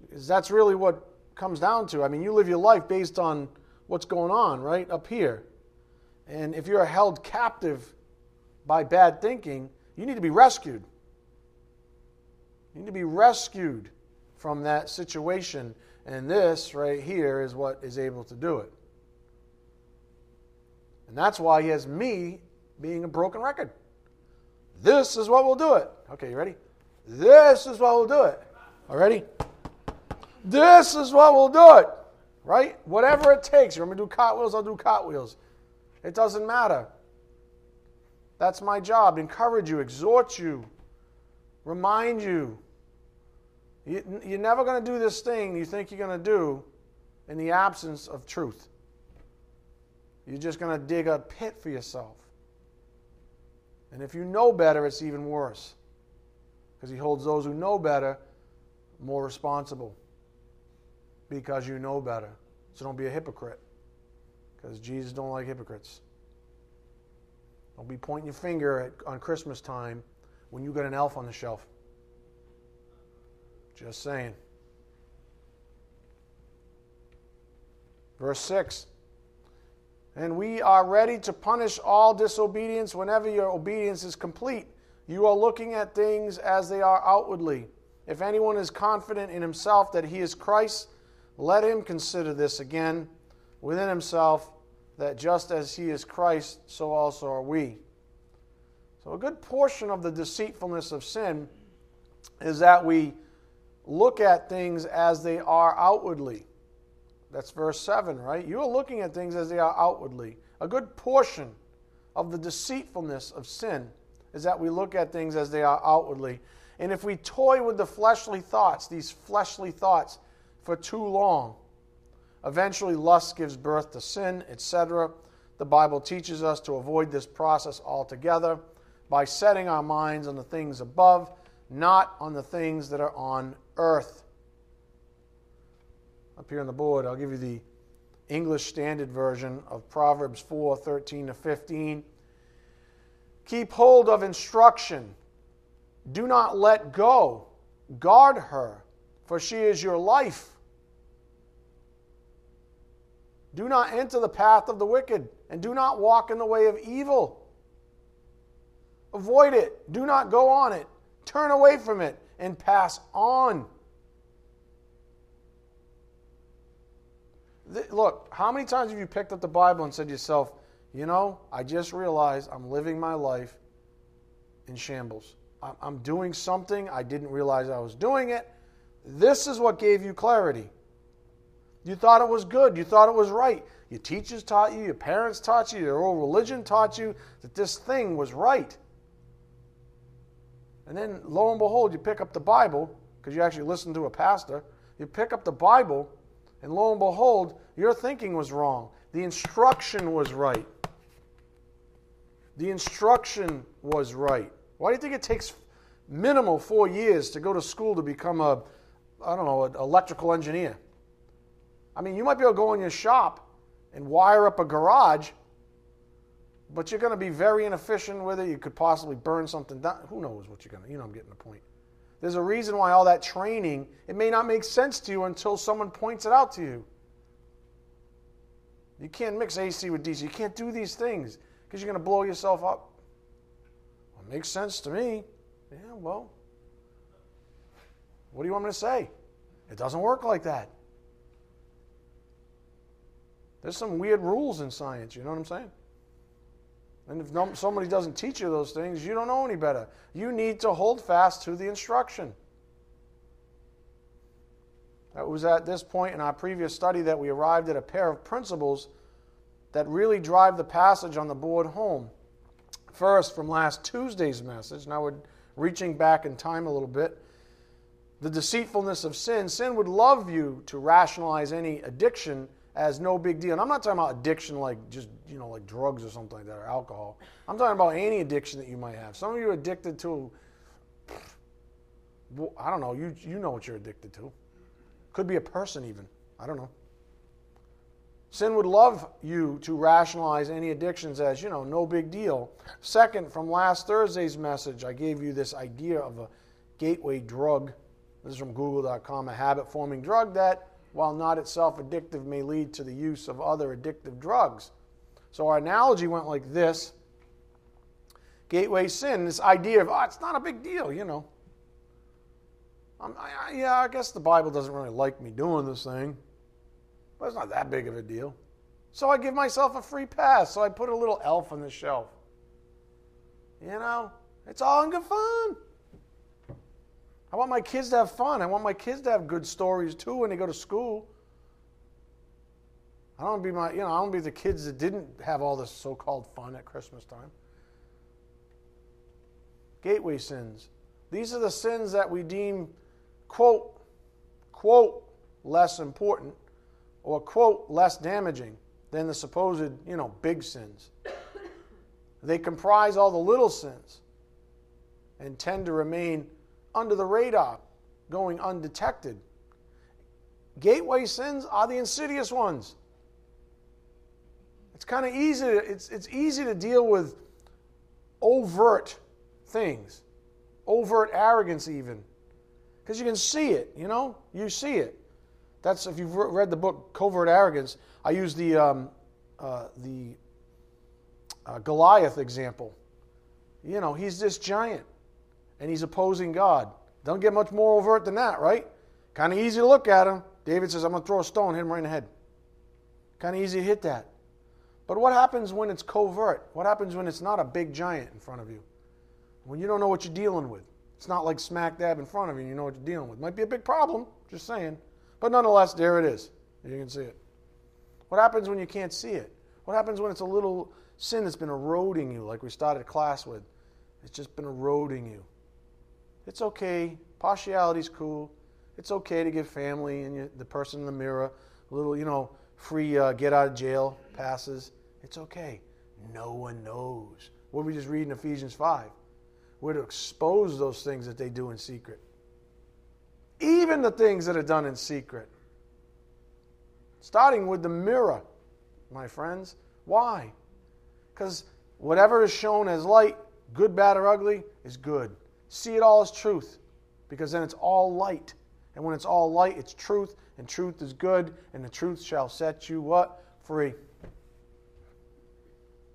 Because that's really what comes down to. I mean, you live your life based on what's going on right up here. And if you're held captive by bad thinking, you need to be rescued. You need to be rescued from that situation and this right here is what is able to do it. And that's why he has me being a broken record. This is what will do it. Okay, you ready? This is what will do it. Already? This is what will do it. Right? Whatever it takes. You want me to do cartwheels? I'll do cartwheels. It doesn't matter. That's my job. Encourage you, exhort you, remind you you're never going to do this thing you think you're going to do in the absence of truth. You're just going to dig a pit for yourself. And if you know better, it's even worse. Because he holds those who know better more responsible. Because you know better. So don't be a hypocrite. Because Jesus don't like hypocrites. Don't be pointing your finger at, on Christmas time when you got an elf on the shelf. Just saying. Verse 6 And we are ready to punish all disobedience whenever your obedience is complete. You are looking at things as they are outwardly. If anyone is confident in himself that he is Christ, let him consider this again within himself that just as he is Christ, so also are we. So, a good portion of the deceitfulness of sin is that we look at things as they are outwardly. That's verse 7, right? You are looking at things as they are outwardly. A good portion of the deceitfulness of sin is that we look at things as they are outwardly. And if we toy with the fleshly thoughts, these fleshly thoughts, for too long, eventually lust gives birth to sin, etc. The Bible teaches us to avoid this process altogether by setting our minds on the things above, not on the things that are on earth. Up here on the board. I'll give you the English Standard Version of Proverbs 4 13 to 15. Keep hold of instruction. Do not let go. Guard her, for she is your life. Do not enter the path of the wicked, and do not walk in the way of evil. Avoid it. Do not go on it. Turn away from it and pass on. Look, how many times have you picked up the Bible and said to yourself, you know, I just realized I'm living my life in shambles. I'm doing something, I didn't realize I was doing it. This is what gave you clarity. You thought it was good, you thought it was right. Your teachers taught you, your parents taught you, your old religion taught you that this thing was right. And then lo and behold, you pick up the Bible, because you actually listen to a pastor, you pick up the Bible, and lo and behold, your thinking was wrong. The instruction was right. The instruction was right. Why do you think it takes minimal four years to go to school to become a, I don't know, an electrical engineer? I mean, you might be able to go in your shop and wire up a garage, but you're going to be very inefficient with it. You could possibly burn something down. Who knows what you're going to, you know, I'm getting the point. There's a reason why all that training, it may not make sense to you until someone points it out to you. You can't mix AC with DC. You can't do these things because you're going to blow yourself up. Well, it makes sense to me. Yeah, well, what do you want me to say? It doesn't work like that. There's some weird rules in science, you know what I'm saying? And if somebody doesn't teach you those things, you don't know any better. You need to hold fast to the instruction. It was at this point in our previous study that we arrived at a pair of principles that really drive the passage on the board home. First, from last Tuesday's message, now we're reaching back in time a little bit. The deceitfulness of sin. Sin would love you to rationalize any addiction as no big deal. And I'm not talking about addiction like just, you know, like drugs or something like that or alcohol. I'm talking about any addiction that you might have. Some of you are addicted to, I don't know, you, you know what you're addicted to. Could be a person even. I don't know. Sin would love you to rationalize any addictions as, you know, no big deal. Second, from last Thursday's message, I gave you this idea of a gateway drug. This is from google.com, a habit forming drug that while not itself addictive, may lead to the use of other addictive drugs. So our analogy went like this gateway sin, this idea of, oh, it's not a big deal, you know. I, I, yeah, I guess the Bible doesn't really like me doing this thing, but it's not that big of a deal. So I give myself a free pass. So I put a little elf on the shelf. You know, it's all in good fun. I want my kids to have fun. I want my kids to have good stories too when they go to school. I don't want to be my, you know, I don't be the kids that didn't have all this so-called fun at Christmas time. Gateway sins. These are the sins that we deem, quote, quote, less important, or quote, less damaging than the supposed, you know, big sins. They comprise all the little sins and tend to remain under the radar, going undetected. Gateway sins are the insidious ones. It's kind of easy. To, it's, it's easy to deal with overt things, overt arrogance, even, because you can see it. You know, you see it. That's if you've read the book Covert Arrogance. I use the um, uh, the uh, Goliath example. You know, he's this giant and he's opposing God. Don't get much more overt than that, right? Kind of easy to look at him. David says, I'm going to throw a stone, hit him right in the head. Kind of easy to hit that. But what happens when it's covert? What happens when it's not a big giant in front of you? When you don't know what you're dealing with. It's not like smack dab in front of you and you know what you're dealing with. Might be a big problem, just saying. But nonetheless, there it is. You can see it. What happens when you can't see it? What happens when it's a little sin that's been eroding you, like we started class with? It's just been eroding you. It's okay. Partiality's cool. It's okay to give family and you, the person in the mirror a little, you know, free uh, get out of jail passes. It's okay. No one knows. What we just read in Ephesians 5. We're to expose those things that they do in secret. Even the things that are done in secret. Starting with the mirror, my friends. Why? Because whatever is shown as light, good, bad, or ugly, is good. See it all as truth, because then it's all light. And when it's all light, it's truth, and truth is good, and the truth shall set you what? Free.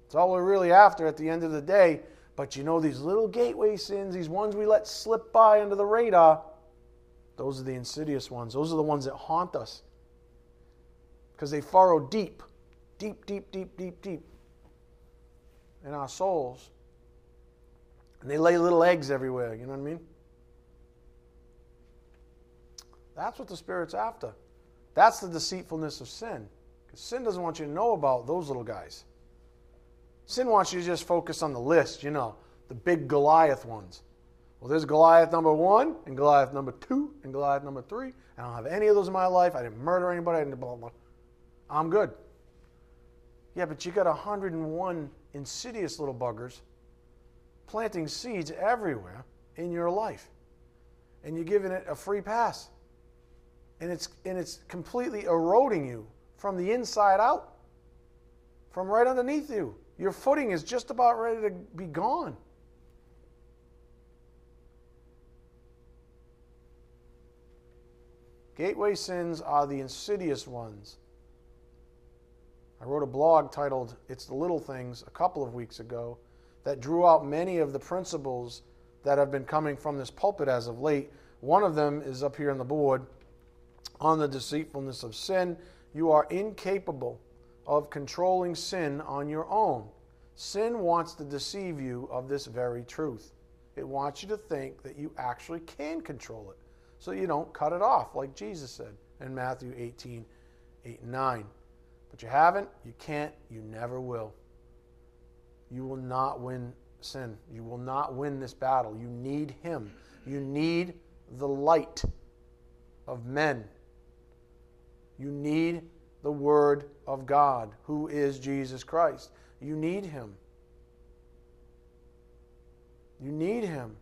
It's all we're really after at the end of the day. But you know, these little gateway sins, these ones we let slip by under the radar, those are the insidious ones. Those are the ones that haunt us. Because they furrow deep, deep, deep, deep, deep, deep in our souls. And they lay little eggs everywhere, you know what I mean? That's what the Spirit's after. That's the deceitfulness of sin. Because sin doesn't want you to know about those little guys. Sin wants you to just focus on the list, you know, the big Goliath ones. Well, there's Goliath number one, and Goliath number two, and Goliath number three. I don't have any of those in my life. I didn't murder anybody. I didn't blah, blah. I'm good. Yeah, but you got 101 insidious little buggers planting seeds everywhere in your life. And you're giving it a free pass. And it's, and it's completely eroding you from the inside out, from right underneath you. Your footing is just about ready to be gone. Gateway sins are the insidious ones. I wrote a blog titled It's the Little Things a couple of weeks ago that drew out many of the principles that have been coming from this pulpit as of late. One of them is up here on the board on the deceitfulness of sin. You are incapable of controlling sin on your own. Sin wants to deceive you of this very truth. It wants you to think that you actually can control it so you don't cut it off, like Jesus said in Matthew 18 8 and 9. But you haven't, you can't, you never will. You will not win sin. You will not win this battle. You need Him. You need the light of men. You need the Word of God, who is Jesus Christ. You need Him. You need Him.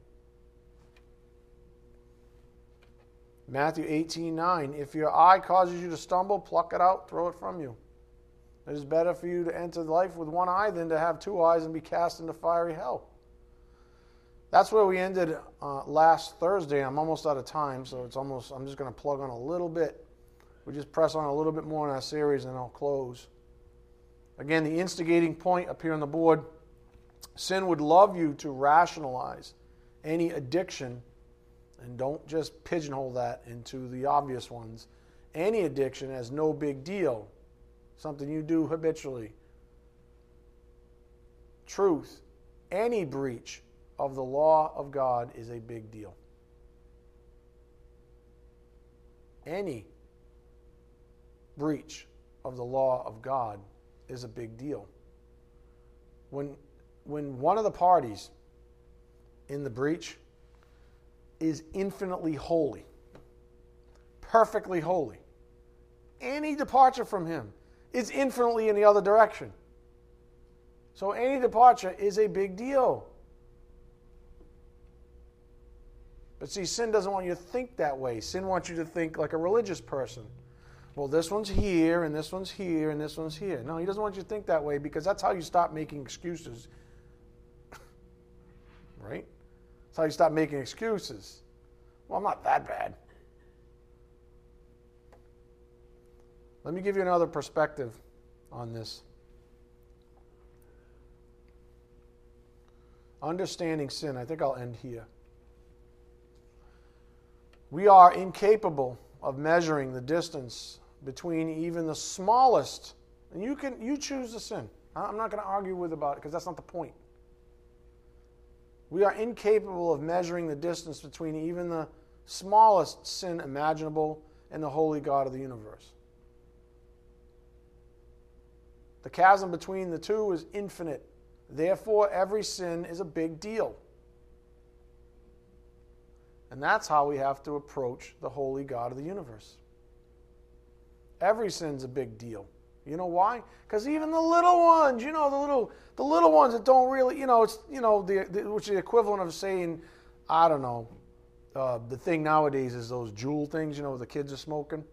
Matthew 18 9. If your eye causes you to stumble, pluck it out, throw it from you. It is better for you to enter life with one eye than to have two eyes and be cast into fiery hell. That's where we ended uh, last Thursday. I'm almost out of time, so it's almost. I'm just going to plug on a little bit. We just press on a little bit more in our series, and I'll close. Again, the instigating point up here on the board sin would love you to rationalize any addiction, and don't just pigeonhole that into the obvious ones. Any addiction as no big deal, something you do habitually. Truth, any breach of the law of God is a big deal. Any breach of the law of God is a big deal. When, when one of the parties in the breach is infinitely holy, perfectly holy, any departure from him is infinitely in the other direction. So any departure is a big deal. But see, sin doesn't want you to think that way. Sin wants you to think like a religious person well, this one's here, and this one's here, and this one's here. No, he doesn't want you to think that way because that's how you stop making excuses. right? That's how you stop making excuses. Well, I'm not that bad. Let me give you another perspective on this. Understanding sin. I think I'll end here. We are incapable of measuring the distance between even the smallest. And you can you choose the sin. I'm not going to argue with about it because that's not the point. We are incapable of measuring the distance between even the smallest sin imaginable and the holy God of the universe. The chasm between the two is infinite. Therefore, every sin is a big deal. And that's how we have to approach the holy God of the universe. Every sin's a big deal. You know why? Because even the little ones, you know, the little the little ones that don't really, you know, it's you know, the, the which is the equivalent of saying, I don't know, uh, the thing nowadays is those Juul things, you know, the kids are smoking.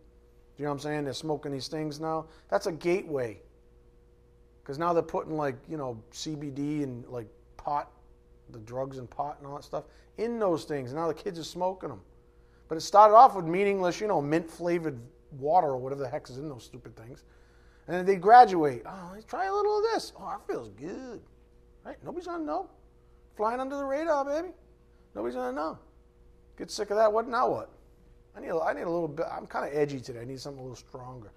you know what I'm saying? They're smoking these things now. That's a gateway. Because now they're putting like, you know, CBD and like pot, the drugs and pot and all that stuff in those things. Now the kids are smoking them. But it started off with meaningless, you know, mint flavored water or whatever the heck is in those stupid things. And then they graduate. Oh, let's try a little of this. Oh, that feels good. Right? Nobody's gonna know. Flying under the radar, baby. Nobody's gonna know. Get sick of that. What now? What? I need. A, I need a little bit. I'm kind of edgy today. I need something a little stronger.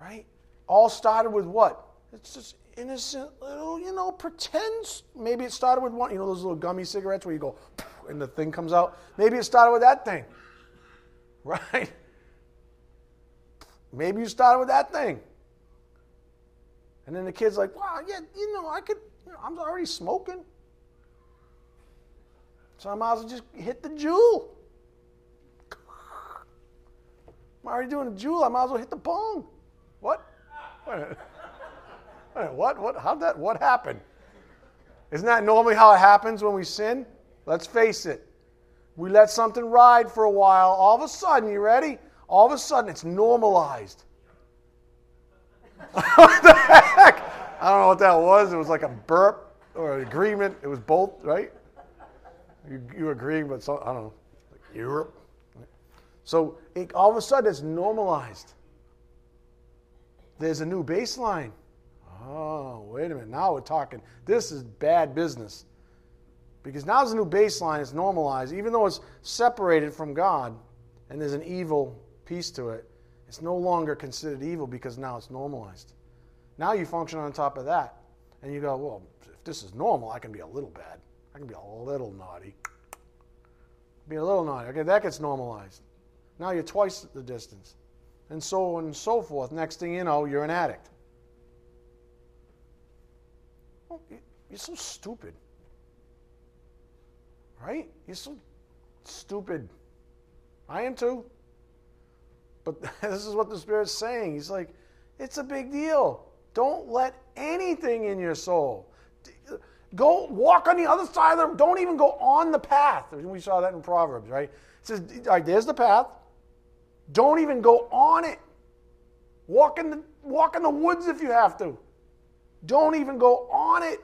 Right? All started with what? It's just innocent little, you know, pretends. Maybe it started with one, you know, those little gummy cigarettes where you go and the thing comes out. Maybe it started with that thing. Right? Maybe you started with that thing. And then the kid's like, wow, yeah, you know, I could, you know, I'm already smoking. So I might as well just hit the Juul. I'm already doing a Juul. I might as well hit the bong. What? What? What? How'd that? What happened? Isn't that normally how it happens when we sin? Let's face it. We let something ride for a while. All of a sudden, you ready? All of a sudden, it's normalized. what the heck? I don't know what that was. It was like a burp or an agreement. It was both, right? You, you agreeing, but some, I don't know, like Europe. So it, all of a sudden, it's normalized. There's a new baseline. Oh, wait a minute. Now we're talking. This is bad business. Because now there's a new baseline. It's normalized. Even though it's separated from God and there's an evil piece to it, it's no longer considered evil because now it's normalized. Now you function on top of that. And you go, well, if this is normal, I can be a little bad. I can be a little naughty. Be a little naughty. Okay, that gets normalized. Now you're twice the distance. And so on and so forth. Next thing you know, you're an addict. Oh, you're so stupid. Right? You're so stupid. I am too. But this is what the Spirit's saying. He's like, it's a big deal. Don't let anything in your soul. Go walk on the other side of the don't even go on the path. We saw that in Proverbs, right? It says, all right, there's the path. Don't even go on it. Walk in the walk in the woods if you have to. Don't even go on it.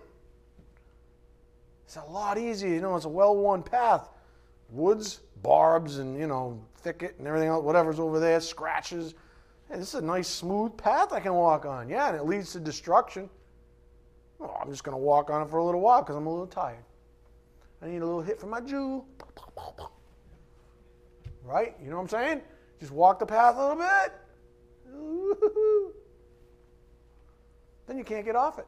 It's a lot easier. You know, it's a well worn path. Woods, barbs, and, you know, thicket and everything else, whatever's over there, scratches. Hey, this is a nice, smooth path I can walk on. Yeah, and it leads to destruction. I'm just going to walk on it for a little while because I'm a little tired. I need a little hit from my Juul. Right? You know what I'm saying? Just walk the path a little bit. Then you can't get off it.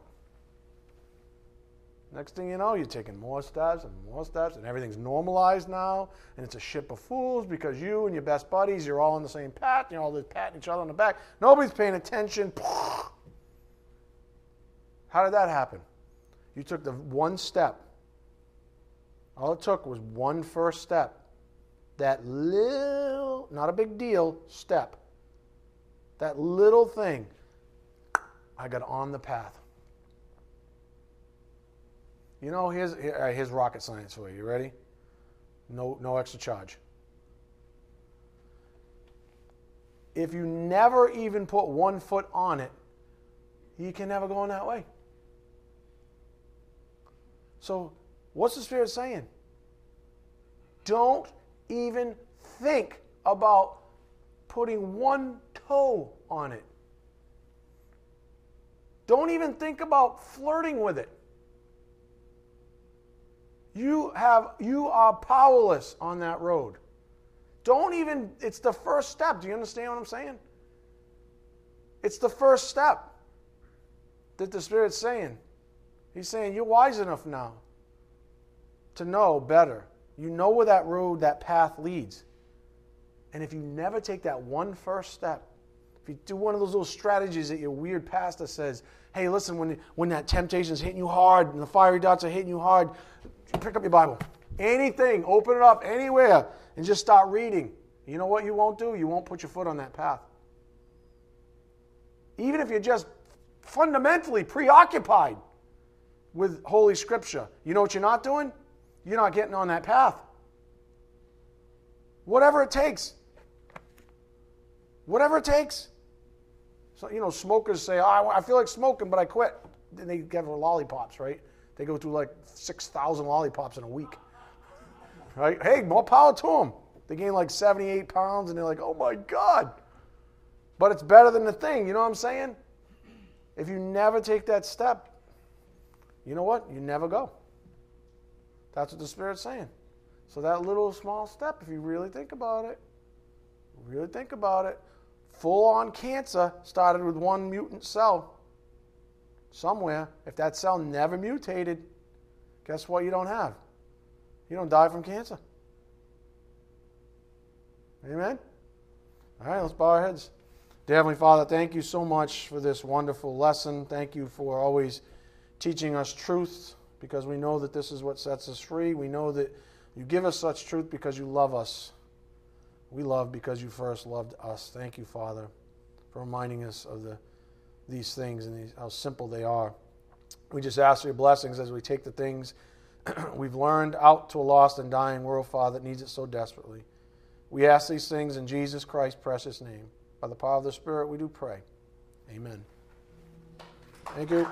Next thing you know, you're taking more steps and more steps, and everything's normalized now, and it's a ship of fools because you and your best buddies, you're all on the same path, you're all patting each other on the back. Nobody's paying attention. How did that happen? You took the one step. All it took was one first step. That little, not a big deal, step. That little thing. I got on the path. You know, here's, here's rocket science for you. You ready? No, no extra charge. If you never even put one foot on it, you can never go in that way. So, what's the Spirit saying? Don't even think about putting one toe on it. Don't even think about flirting with it. You have you are powerless on that road. Don't even it's the first step. Do you understand what I'm saying? It's the first step that the Spirit's saying. He's saying you're wise enough now to know better. You know where that road, that path leads. And if you never take that one first step, if you do one of those little strategies that your weird pastor says, hey, listen, when, when that temptation is hitting you hard and the fiery darts are hitting you hard, pick up your Bible. Anything, open it up anywhere and just start reading. You know what you won't do? You won't put your foot on that path. Even if you're just fundamentally preoccupied with Holy Scripture, you know what you're not doing? You're not getting on that path. Whatever it takes. Whatever it takes. So, you know, smokers say, oh, I feel like smoking, but I quit. Then they get lollipops, right? They go through like 6,000 lollipops in a week. Right? Hey, more power to them. They gain like 78 pounds and they're like, oh my God. But it's better than the thing. You know what I'm saying? If you never take that step, you know what? You never go. That's what the Spirit's saying. So that little small step, if you really think about it, really think about it, full on cancer started with one mutant cell somewhere. If that cell never mutated, guess what you don't have? You don't die from cancer. Amen? All right, let's bow our heads. Dear Heavenly Father, thank you so much for this wonderful lesson. Thank you for always teaching us truth because we know that this is what sets us free. We know that you give us such truth because you love us. We love because you first loved us. Thank you, Father, for reminding us of the, these things and these, how simple they are. We just ask for your blessings as we take the things we've learned out to a lost and dying world, Father, that needs it so desperately. We ask these things in Jesus Christ's precious name. By the power of the Spirit, we do pray. Amen. Thank you.